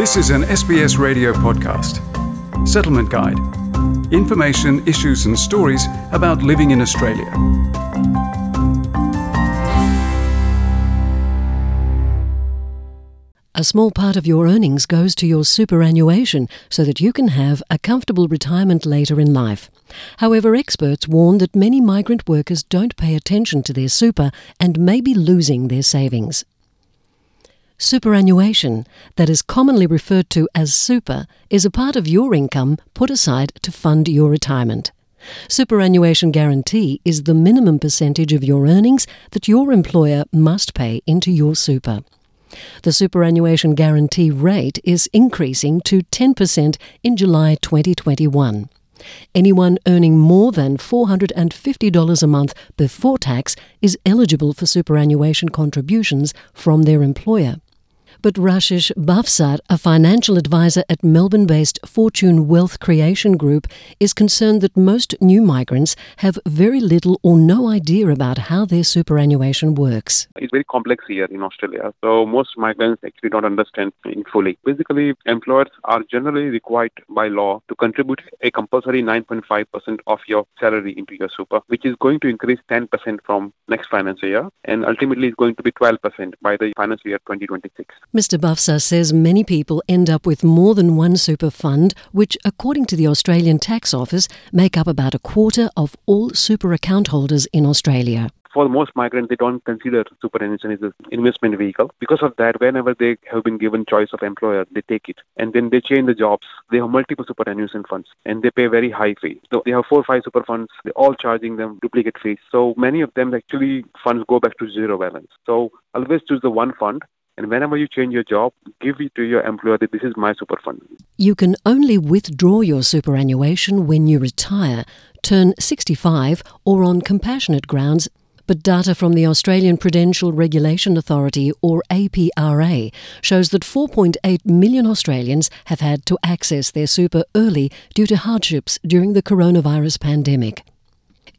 This is an SBS radio podcast. Settlement Guide. Information, issues, and stories about living in Australia. A small part of your earnings goes to your superannuation so that you can have a comfortable retirement later in life. However, experts warn that many migrant workers don't pay attention to their super and may be losing their savings. Superannuation, that is commonly referred to as super, is a part of your income put aside to fund your retirement. Superannuation guarantee is the minimum percentage of your earnings that your employer must pay into your super. The superannuation guarantee rate is increasing to 10% in July 2021. Anyone earning more than $450 a month before tax is eligible for superannuation contributions from their employer. But Rashish Bafsar, a financial advisor at Melbourne based Fortune Wealth Creation Group, is concerned that most new migrants have very little or no idea about how their superannuation works. It's very complex here in Australia. So most migrants actually don't understand it fully. Basically, employers are generally required by law to contribute a compulsory 9.5% of your salary into your super, which is going to increase 10% from next financial year and ultimately is going to be 12% by the financial year 2026. Mr. Bafsa says many people end up with more than one super fund, which, according to the Australian Tax Office, make up about a quarter of all super account holders in Australia for most migrants, they don't consider superannuation as an investment vehicle. Because of that, whenever they have been given choice of employer, they take it. And then they change the jobs. They have multiple superannuation funds and they pay very high fees. So they have four or five super funds. They're all charging them duplicate fees. So many of them actually funds go back to zero balance. So always choose the one fund and whenever you change your job, give it to your employer that this is my super fund. You can only withdraw your superannuation when you retire, turn 65, or on compassionate grounds. But data from the Australian Prudential Regulation Authority, or APRA, shows that 4.8 million Australians have had to access their super early due to hardships during the coronavirus pandemic.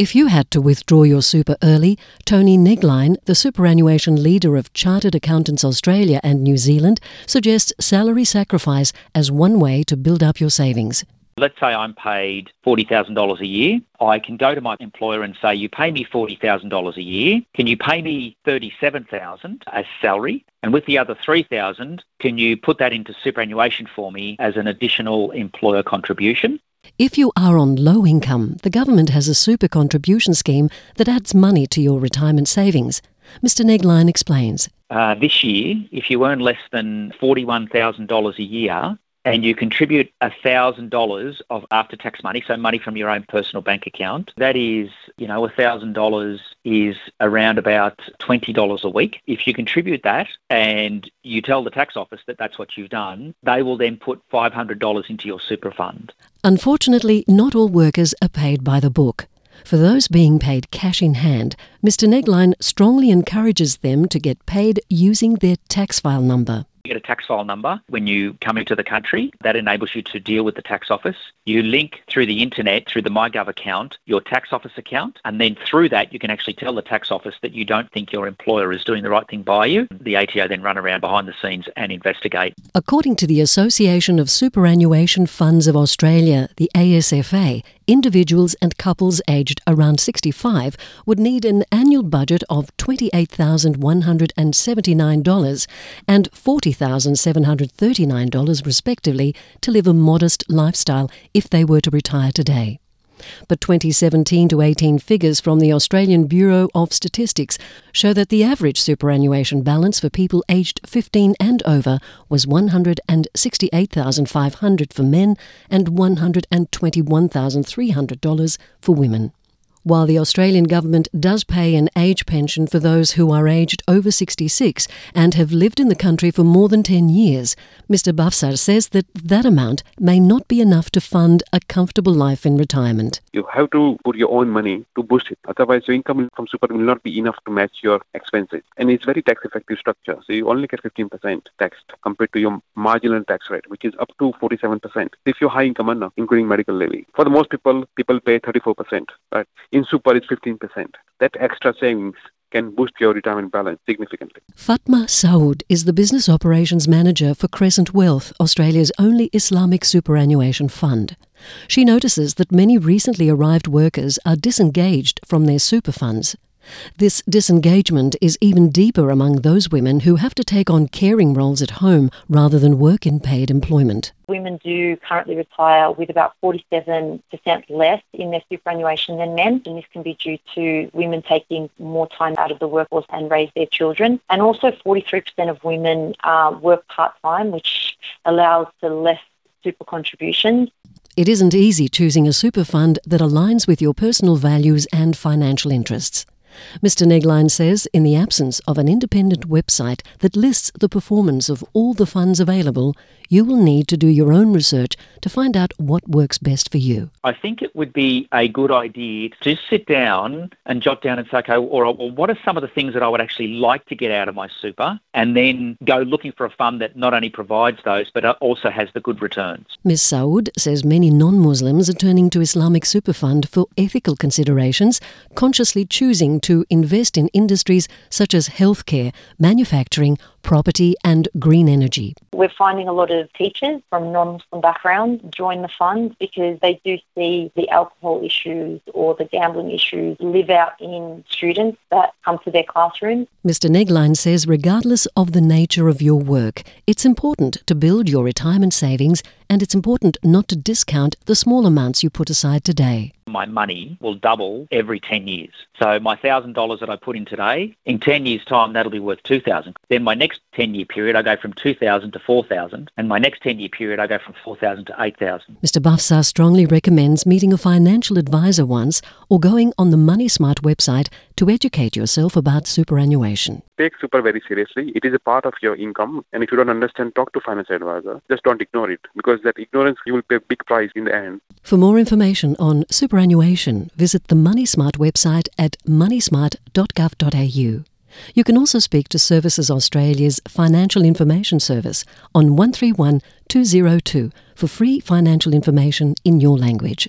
If you had to withdraw your super early, Tony Negline, the superannuation leader of Chartered Accountants Australia and New Zealand, suggests salary sacrifice as one way to build up your savings. Let's say I'm paid $40,000 a year. I can go to my employer and say, you pay me $40,000 a year. Can you pay me 37,000 as salary? And with the other 3000 can you put that into superannuation for me as an additional employer contribution? If you are on low income, the government has a super contribution scheme that adds money to your retirement savings. Mr. Negline explains. Uh, this year, if you earn less than $41,000 a year, and you contribute $1,000 of after tax money, so money from your own personal bank account, that is, you know, $1,000 is around about $20 a week. If you contribute that and you tell the tax office that that's what you've done, they will then put $500 into your super fund. Unfortunately, not all workers are paid by the book. For those being paid cash in hand, Mr. Negline strongly encourages them to get paid using their tax file number. You get a tax file number when you come into the country. That enables you to deal with the tax office. You link through the internet, through the MyGov account, your tax office account, and then through that you can actually tell the tax office that you don't think your employer is doing the right thing by you. The ATO then run around behind the scenes and investigate. According to the Association of Superannuation Funds of Australia, the ASFA, individuals and couples aged around 65 would need an annual budget of $28,179 and $40,739 respectively to live a modest lifestyle if they were to retire today. But 2017 to 18 figures from the Australian Bureau of Statistics show that the average superannuation balance for people aged 15 and over was 168,500 for men and $121,300 for women. While the Australian government does pay an age pension for those who are aged over 66 and have lived in the country for more than 10 years, Mr. Bafsar says that that amount may not be enough to fund a comfortable life in retirement. You have to put your own money to boost it. Otherwise, your income from super will not be enough to match your expenses. And it's very tax effective structure. So you only get 15% taxed compared to your marginal tax rate, which is up to 47%. If you're high income earner, including medical levy. For the most people, people pay 34%. Right? In super, it's 15%. That extra savings can boost your retirement balance significantly. Fatma Saud is the Business Operations Manager for Crescent Wealth, Australia's only Islamic superannuation fund. She notices that many recently arrived workers are disengaged from their super funds. This disengagement is even deeper among those women who have to take on caring roles at home rather than work in paid employment. Women do currently retire with about 47% less in their superannuation than men, and this can be due to women taking more time out of the workforce and raise their children. And also, 43% of women uh, work part time, which allows for less super contributions. It isn't easy choosing a super fund that aligns with your personal values and financial interests. Mr. Negline says in the absence of an independent website that lists the performance of all the funds available, you will need to do your own research to find out what works best for you. I think it would be a good idea to sit down and jot down and say, okay, all right, well, what are some of the things that I would actually like to get out of my super? And then go looking for a fund that not only provides those, but also has the good returns. Ms. Saud says many non Muslims are turning to Islamic Super Fund for ethical considerations, consciously choosing to invest in industries such as healthcare, manufacturing, property, and green energy. We're finding a lot of teachers from non Muslim backgrounds join the fund because they do see the alcohol issues or the gambling issues live out in students that come to their classrooms. Mr. Negline says regardless of the nature of your work, it's important to build your retirement savings and it's important not to discount the small amounts you put aside today. My money will double every 10 years. So my $1,000 that I put in today, in 10 years' time, that'll be worth 2000 Then my next 10 year period, I go from 2000 to 4000 and my next 10 year period, I go from 4000 to 8000 Mr. Bafsa strongly recommends meeting a financial advisor once or going on the Money Smart website to educate yourself about superannuation. Take super very seriously. It is a part of your income, and if you don't understand, talk to financial advisor. Just don't ignore it because that ignorance you will pay a big price in the end. For more information on superannuation, visit the Money Smart website at moneysmart.gov.au. You can also speak to Services Australia's Financial Information Service on 131 202 for free financial information in your language.